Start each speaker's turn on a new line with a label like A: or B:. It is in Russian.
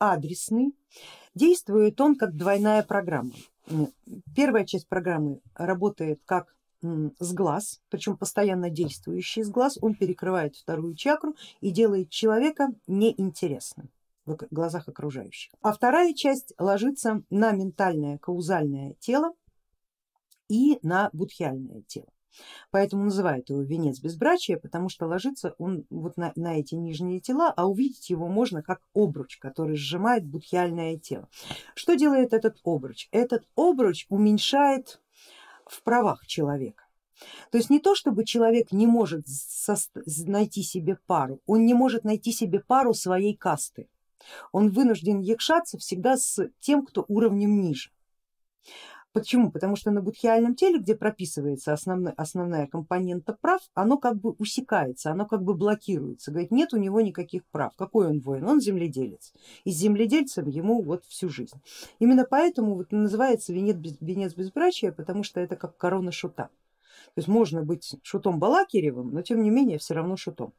A: адресный, действует он как двойная программа. Первая часть программы работает как с глаз, причем постоянно действующий с глаз, он перекрывает вторую чакру и делает человека неинтересным в глазах окружающих. А вторая часть ложится на ментальное каузальное тело и на будхиальное тело. Поэтому называют его венец безбрачия, потому что ложится он вот на, на эти нижние тела, а увидеть его можно как обруч, который сжимает будхиальное тело. Что делает этот обруч? Этот обруч уменьшает в правах человека. То есть не то, чтобы человек не может найти себе пару, он не может найти себе пару своей касты. Он вынужден якшаться всегда с тем, кто уровнем ниже. Почему? Потому что на будхиальном теле, где прописывается основной, основная компонента прав, оно как бы усекается, оно как бы блокируется. Говорит, нет у него никаких прав. Какой он воин? Он земледелец. И с земледельцем ему вот всю жизнь. Именно поэтому вот называется венец, венец безбрачия, потому что это как корона шута. То есть можно быть шутом Балакиревым, но тем не менее все равно шутом.